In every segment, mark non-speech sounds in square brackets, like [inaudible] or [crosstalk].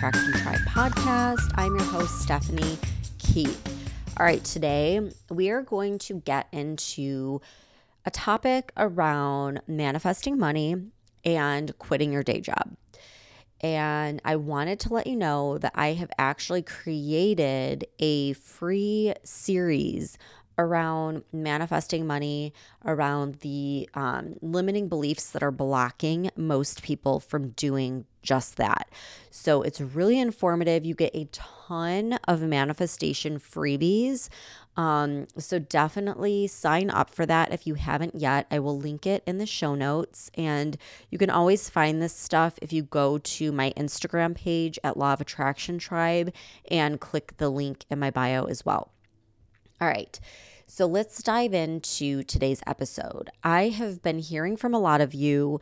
Attraction Tribe podcast. I'm your host, Stephanie Keith. All right, today we are going to get into a topic around manifesting money and quitting your day job. And I wanted to let you know that I have actually created a free series around manifesting money, around the um, limiting beliefs that are blocking most people from doing just that. So it's really informative. You get a ton of manifestation freebies. Um, so definitely sign up for that if you haven't yet. I will link it in the show notes. And you can always find this stuff if you go to my Instagram page at Law of Attraction Tribe and click the link in my bio as well. All right. So let's dive into today's episode. I have been hearing from a lot of you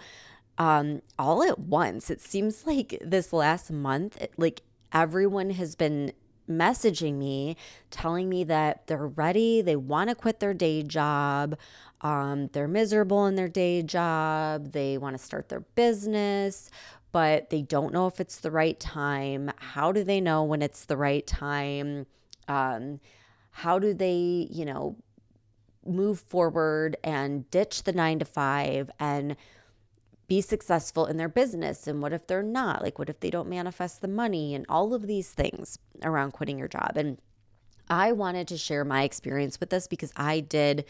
um, all at once. It seems [laughs] like this last month, like everyone has been messaging me, telling me that they're ready, they want to quit their day job, um, they're miserable in their day job, they want to start their business, but they don't know if it's the right time. How do they know when it's the right time? Um, how do they, you know, move forward and ditch the nine to five and be successful in their business? And what if they're not? Like, what if they don't manifest the money and all of these things around quitting your job? And I wanted to share my experience with this because I did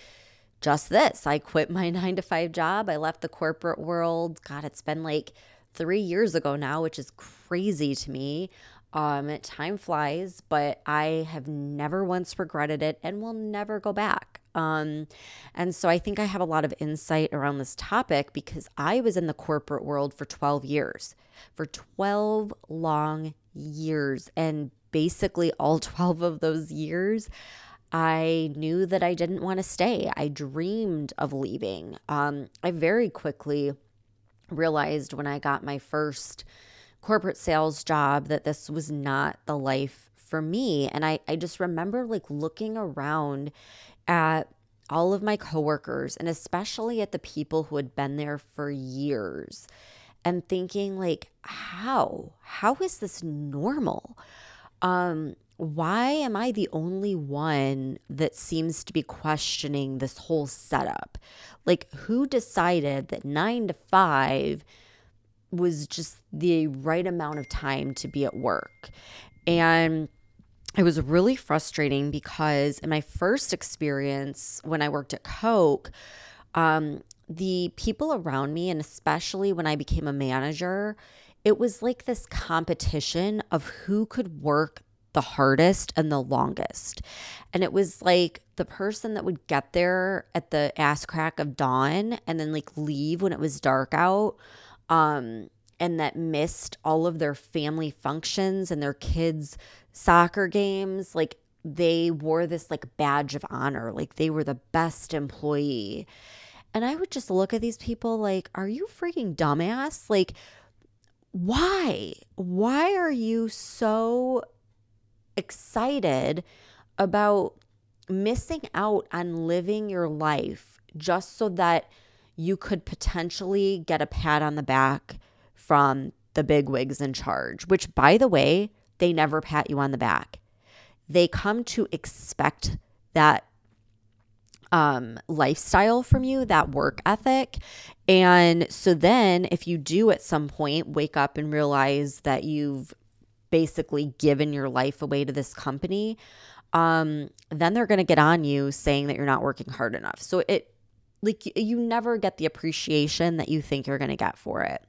just this. I quit my [laughs] nine to five job. I left the corporate world. God, it's been like three years ago now, which is crazy to me. Um, time flies, but I have never once regretted it and will never go back. Um, and so I think I have a lot of insight around this topic because I was in the corporate world for 12 years, for 12 long years. And basically, all [laughs] 12 of those years, I knew that I didn't want to stay. I dreamed of leaving. Um, I very quickly realized when I got my first corporate sales job that this was not the life for me. And I, I just remember like looking around at all of my coworkers and especially at the people who had been there for years and thinking like how? How is this normal? Um why am i the only one that seems to be questioning this whole setup? Like who decided that 9 to 5 was just the right amount of time to be at work. And it was really frustrating because in my first experience when I worked at Coke, um, the people around me, and especially when I became a manager, it was like this competition of who could work the hardest and the longest. And it was like the person that would get there at the ass crack of dawn and then like leave when it was dark out um, and that missed all of their family functions and their kids' soccer games. Like they wore this like badge of honor, like they were the best employee. And I would just look at these people like, are you freaking dumbass? Like, why? Why are you so excited about missing out on living your life just so that you could potentially get a pat on the back from the big wigs in charge, which, by the way, they never pat you on the back. They come to expect that um, lifestyle from you, that work ethic. And so then, if you do at some point wake up and realize that you've basically given your life away to this company, um, then they're going to get on you saying that you're not working hard enough. So it like you never get the appreciation that you think you're going to get for it.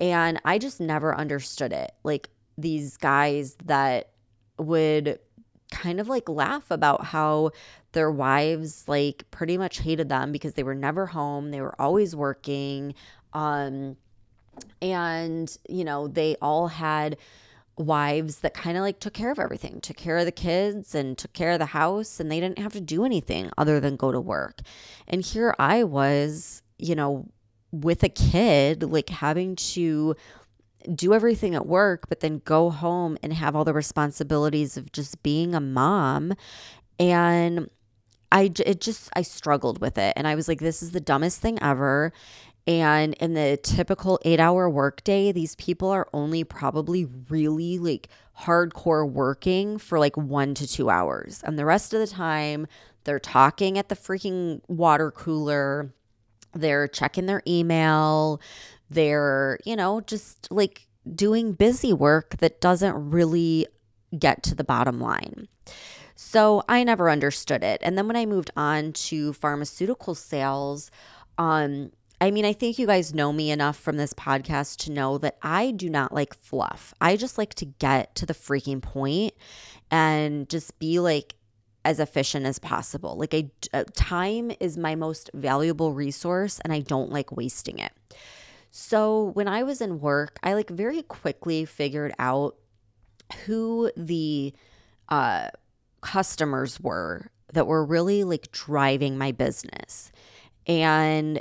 And I just never understood it. Like these guys that would kind of like laugh about how their wives like pretty much hated them because they were never home, they were always working. Um and you know, they all had wives that kind of like took care of everything, took care of the kids and took care of the house, and they didn't have to do anything other than go to work. And here I was, you know, with a kid, like having to do everything at work, but then go home and have all the responsibilities of just being a mom. And I, it just, I struggled with it. And I was like, this is the dumbest thing ever. And in the typical eight hour workday, these people are only probably really like hardcore working for like one to two hours. And the rest of the time, they're talking at the freaking water cooler, they're checking their email, they're, you know, just like doing busy work that doesn't really get to the bottom line. So I never understood it. And then when I moved on to pharmaceutical sales, um, I mean, I think you guys know me enough from this podcast to know that I do not like fluff. I just like to get to the freaking point and just be like as efficient as possible. Like, I, uh, time is my most valuable resource and I don't like wasting it. So, when I was in work, I like very quickly figured out who the uh, customers were that were really like driving my business. And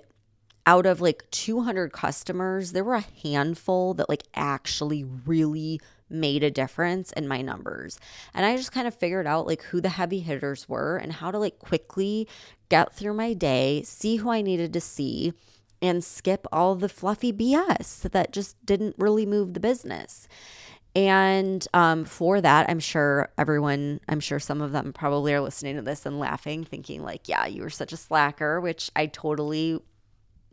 out of like 200 customers, there were a handful that like actually really made a difference in my numbers. And I just kind of figured out like who the heavy hitters were and how to like quickly get through my day, see who I needed to see, and skip all the fluffy BS that just didn't really move the business. And um, for that, I'm sure everyone, I'm sure some of them probably are listening to this and laughing, thinking, like, yeah, you were such a slacker, which I totally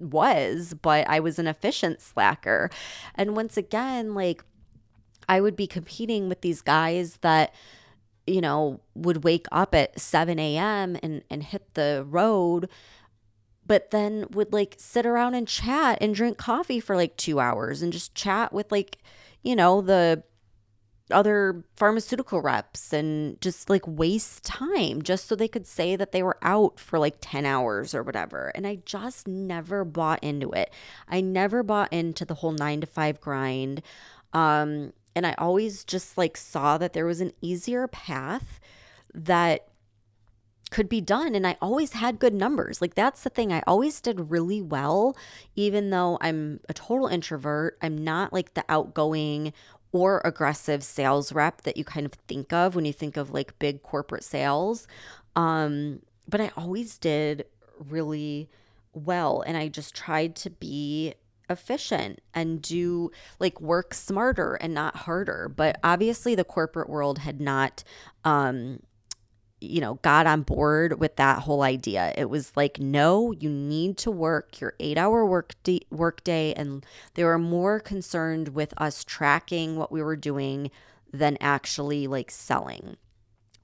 was, but I was an efficient slacker. And once again, like I would be competing with these guys that, you know, would wake up at 7 a.m. and, and hit the road, but then would like sit around and chat and drink coffee for like two hours and just chat with like, you know, the other pharmaceutical reps and just like waste time just so they could say that they were out for like 10 hours or whatever. And I just never bought into it. I never bought into the whole nine to five grind. Um, and I always just like saw that there was an easier path that could be done and I always had good numbers. Like that's the thing. I always did really well even though I'm a total introvert. I'm not like the outgoing or aggressive sales rep that you kind of think of when you think of like big corporate sales. Um, but I always did really well. And I just tried to be efficient and do like work smarter and not harder. But obviously, the corporate world had not um, you know, got on board with that whole idea. It was like, no, you need to work your eight hour work day, work day. And they were more concerned with us tracking what we were doing than actually like selling.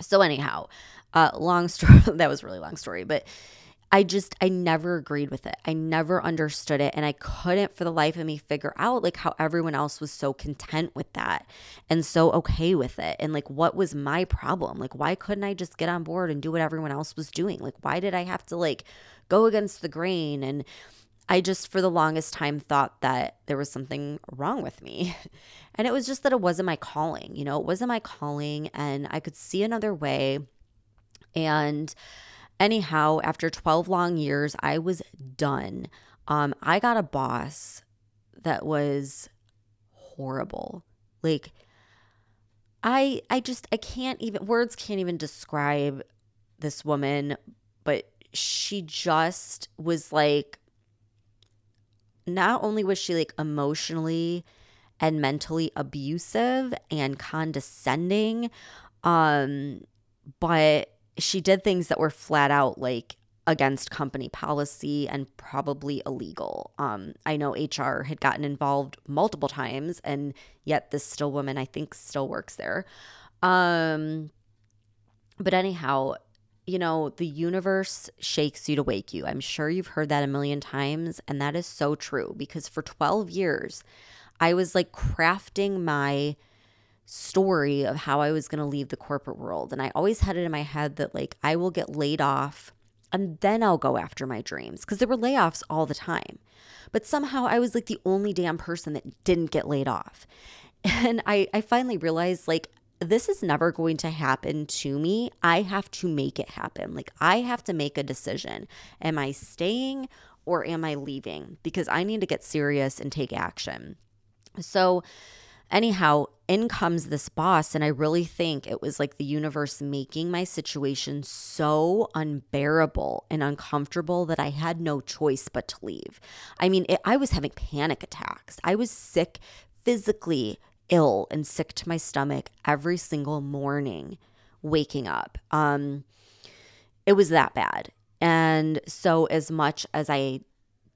So, anyhow, uh, long story, [laughs] that was really long story, but I just, I never agreed with it. I never understood it. And I couldn't for the life of me figure out like how everyone else was so content with that and so okay with it. And like, what was my problem? Like, why couldn't I just get on board and do what everyone else was doing? Like, why did I have to like go against the grain? And I just, for the longest time, thought that there was something wrong with me. [laughs] And it was just that it wasn't my calling. You know, it wasn't my calling. And I could see another way. And, Anyhow, after 12 long years, I was done. Um, I got a boss that was horrible. Like, I I just I can't even words can't even describe this woman, but she just was like not only was she like emotionally and mentally abusive and condescending um but she did things that were flat out like against company policy and probably illegal. Um, I know HR had gotten involved multiple times, and yet this still woman, I think, still works there. Um, but anyhow, you know, the universe shakes you to wake you. I'm sure you've heard that a million times, and that is so true because for 12 years, I was like crafting my story of how I was going to leave the corporate world. And I always had it in my head that like I will get laid off and then I'll go after my dreams because there were layoffs all the time. But somehow I was like the only damn person that didn't get laid off. [laughs] And I, I finally realized like this is never going to happen to me. I have to make it happen. Like I have to make a decision. Am I staying or am I leaving? Because I need to get serious and take action. So, Anyhow, in comes this boss, and I really think it was like the universe making my situation so unbearable and uncomfortable that I had no choice but to leave. I mean, it, I was having panic attacks. I was sick, physically ill, and sick to my stomach every single morning waking up. Um, it was that bad. And so, as much as I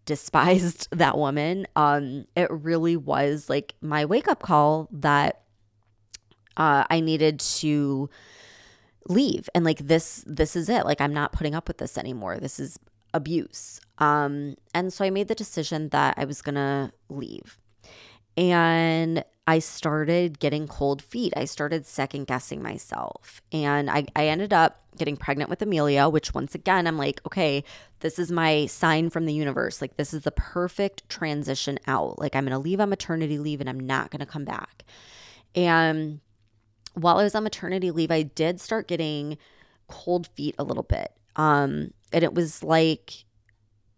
despised [laughs] that woman, um, it really was like my wake up call that uh, I needed to leave. And like this this is it. Like i'm not putting up with this anymore. This is abuse. Um and so i made the decision that i was gonna leave. And I started getting cold feet. I started second guessing myself. And I, I ended up getting pregnant with Amelia, which once again, I'm like, okay, this is my sign from the universe. Like, this is the perfect transition out. Like, I'm going to leave on maternity leave and I'm not going to come back. And while I was on maternity leave, I did start getting cold feet a little bit. Um, and it was like,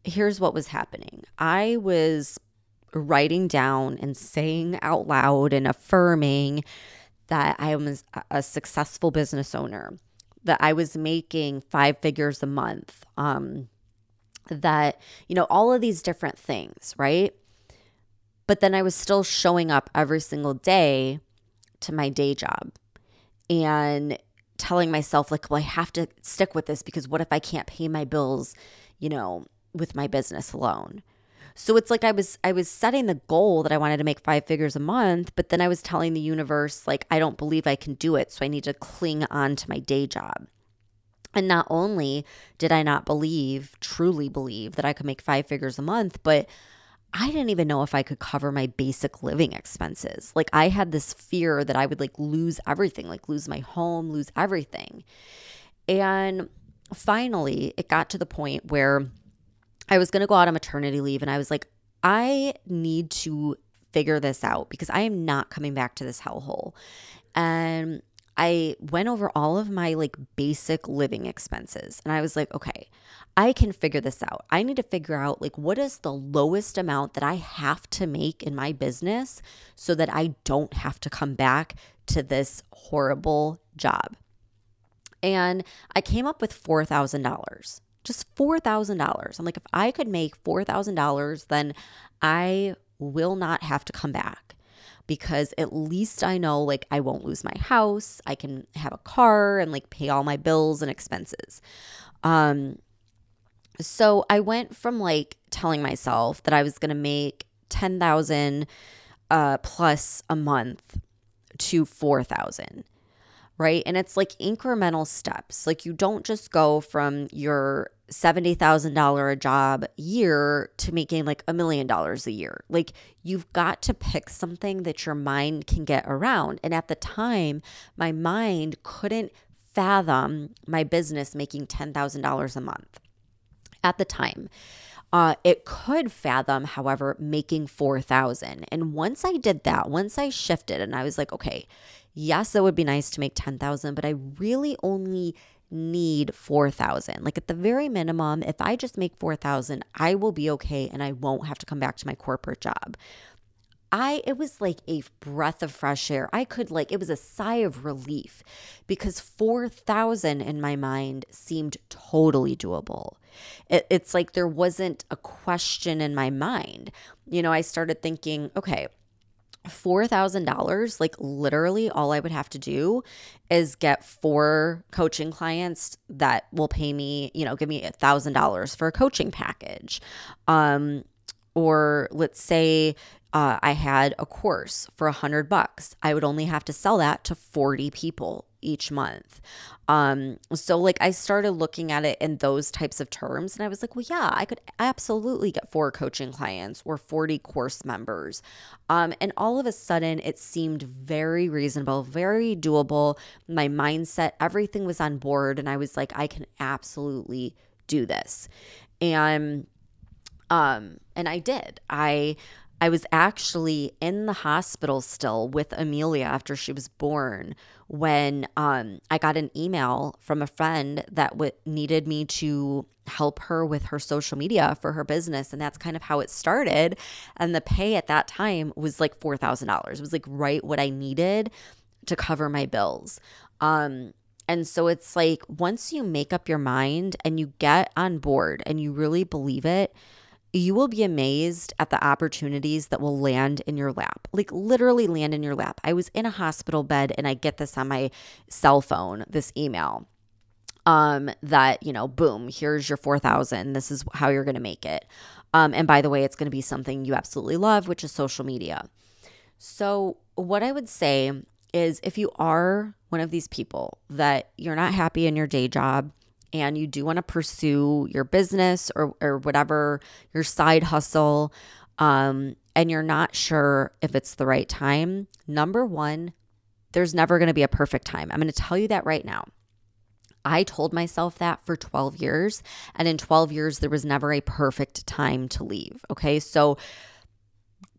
here's what was happening I was writing down and saying out loud and affirming that I was a successful business owner, that I was making five figures a month, um, that, you know, all of these different things, right? But then I was still showing up every single day to my day job and telling myself, like, well, I have to stick with this because what if I can't pay my bills, you know, with my business alone? So it's like I was I was setting the goal that I wanted to make five figures a month, but then I was telling the universe like I don't believe I can do it, so I need to cling on to my day job. And not only did I not believe, truly believe that I could make five figures a month, but I didn't even know if I could cover my basic living expenses. Like I had this fear that I would like lose everything, like lose my home, lose everything. And finally, it got to the point where I was going to go out on maternity leave and I was like, I need to figure this out because I am not coming back to this hellhole. And I went over all of my like basic living expenses and I was like, okay, I can figure this out. I need to figure out like what is the lowest amount that I have to make in my business so that I don't have to come back to this horrible job. And I came up with $4,000 just $4,000. I'm like, if I could make $4,000, then I will not have to come back because at least I know like I won't lose my house. I can have a car and like pay all my bills and expenses. Um, so I went from like telling myself that I was going to make 10,000 uh, plus a month to 4,000 right? And it's like incremental steps. Like you don't just go from your $70,000 a job year to making like a million dollars a year. Like you've got to pick something that your mind can get around. And at the time, my mind couldn't fathom my business making $10,000 a month. At the time, uh, it could fathom, however, making 4,000. And once I did that, once I shifted and I was like, okay, yes, it would be nice to make 10,000, but I really only need 4,000. Like at the very minimum, if I just make 4,000, I will be okay and I won't have to come back to my corporate job. I it was like a breath of fresh air. I could like it was a sigh of relief because 4,000 in my mind seemed totally doable. It, it's like there wasn't a question in my mind. You know, I started thinking, okay, $4,000, like literally all I would have to do is get four coaching clients that will pay me, you know, give me $1,000 for a coaching package. Um, or let's say uh, I had a course for a hundred bucks. I would only have to sell that to 40 people each month. Um, so like I started looking at it in those types of terms and I was like, well, yeah, I could absolutely get four coaching clients or 40 course members. Um, and all of a sudden it seemed very reasonable, very doable. My mindset, everything was on board. And I was like, I can absolutely do this. And um, and I did. I I was actually in the hospital still with Amelia after she was born when um, I got an email from a friend that w- needed me to help her with her social media for her business. And that's kind of how it started. And the pay at that time was like $4,000. It was like right what I needed to cover my bills. Um, and so it's like once you make up your mind and you get on board and you really believe it, you will be amazed at the opportunities that will land in your lap. Like literally land in your lap. I was in a hospital bed and I get this on my cell phone, this email. Um that, you know, boom, here's your 4000. This is how you're going to make it. Um and by the way, it's going to be something you absolutely love, which is social media. So, what I would say is if you are one of these people that you're not happy in your day job and you do want to pursue your business or, or whatever, your side hustle, um, and you're not sure if it's the right time, number one, there's never going to be a perfect time. I'm going to tell you that right now. I told myself that for 12 years. And in 12 years, there was never a perfect time to leave. Okay. So,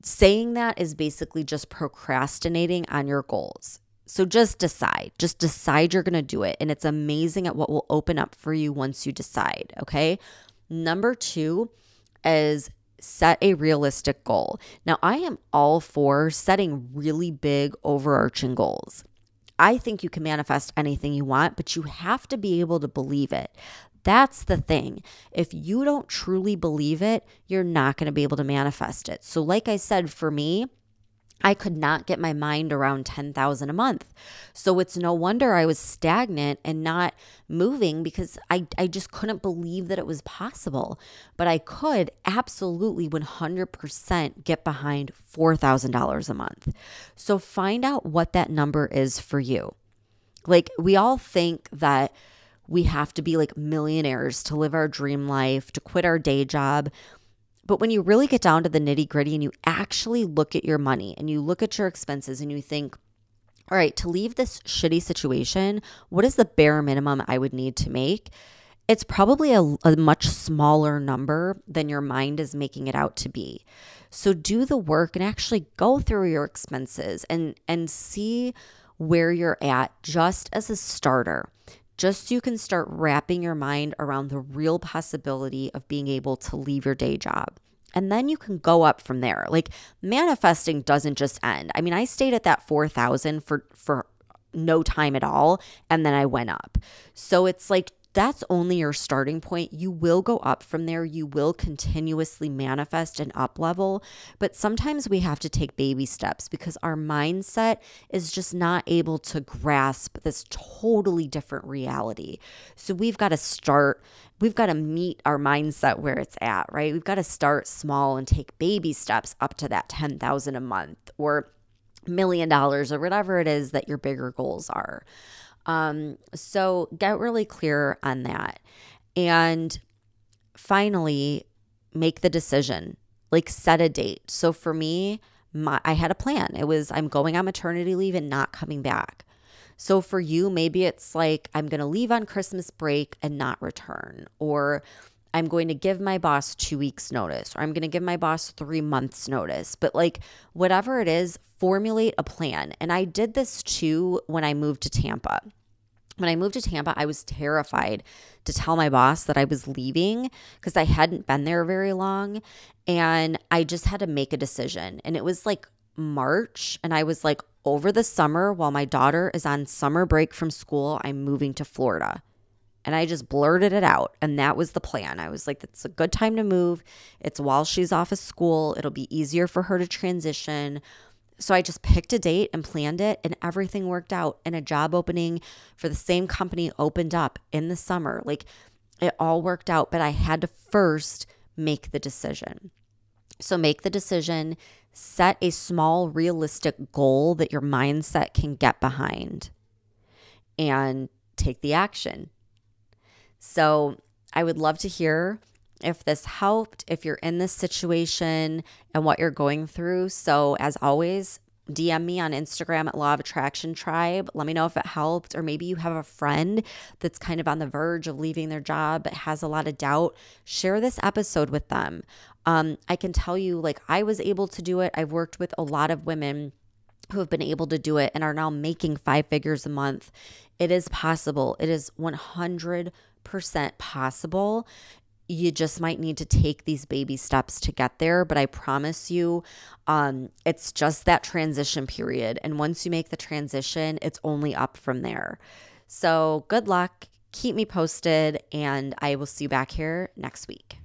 saying that is basically just procrastinating on your goals. So just decide. Just decide you're going to do it. And it's amazing at what will open up for you once you decide. Okay. Number two is set a realistic goal. Now, I am all for setting really big, overarching goals. I think you can manifest anything you want, but you have to be able to believe it. That's the thing. If you don't truly believe it, you're not going to be able to manifest it. So, like I said, for me, I could not get my mind around 10,000 a month. So it's no wonder I was stagnant and not moving because I, I just couldn't believe that it was possible. But I could absolutely 100% get behind $4,000 a month. So find out what that number is for you. Like we all think that we have to be like millionaires to live our dream life, to quit our day job. But when you really get down to the nitty gritty and you actually look at your money and you look at your expenses and you think, all right, to leave this shitty situation, what is the bare minimum I would need to make? It's probably a, a, much smaller number than your mind is making it out to be. So do the work and actually go through your expenses and and see where you're at just as a starter just so you can start wrapping your mind around the real possibility of being able to leave your day job. And then you can go up from there. Like manifesting doesn't just end. I mean, I stayed at that 4,000 for for no time at all and then I went up. So it's like that's only your starting point. You will go up from there. You will continuously manifest and up level. But sometimes we have to take baby steps because our mindset is just not able to grasp this totally different reality. So we've got to start, we've got to meet our mindset where it's at, right? We've got to start small and take baby steps up to that 10,000 a month or million dollars or whatever it is that your bigger goals are. Um, so get really clear on that. And finally, make the decision, like set a date. So for me, my, I had a plan. It was I'm going on maternity leave and not coming back. So for you, maybe it's like I'm going to leave on Christmas break and not return, or I'm going to give my boss two weeks' notice, or I'm going to give my boss three months' notice. But like, whatever it is, formulate a plan. And I did this too when I moved to Tampa. When I moved to Tampa, I was terrified to tell my boss that I was leaving because I hadn't been there very long. And I just had to make a decision. And it was like March. And I was like, over the summer, while my daughter is on summer break from school, I'm moving to Florida. And I just blurted it out. And that was the plan. I was like, it's a good time to move. It's while she's off of school. It'll be easier for her to transition. So I just picked a date and planned it, and everything worked out. And a job opening for the same company opened up in the summer. Like it all worked out, but I had to first make the decision. So make the decision, set a small, realistic goal that your mindset can get behind, and take the action. So I would love to hear if this helped, if you're in this situation and what you're going through. So, as always, DM me on Instagram at Law of Attraction Tribe. Let me know if it helped, or maybe you have a friend that's kind of on the verge of leaving their job but has a lot of doubt. Share this episode with them. Um, I can tell you, like, I was able to do it. I've worked with a lot of women who have been able to do it and are now making five figures a month. It is possible. It is 100% possible. You just might need to take these baby steps to get there. But I promise you, um, it's just that transition period. And once you make the transition, it's only up from there. So good luck. Keep me posted, and I will see you back here next week.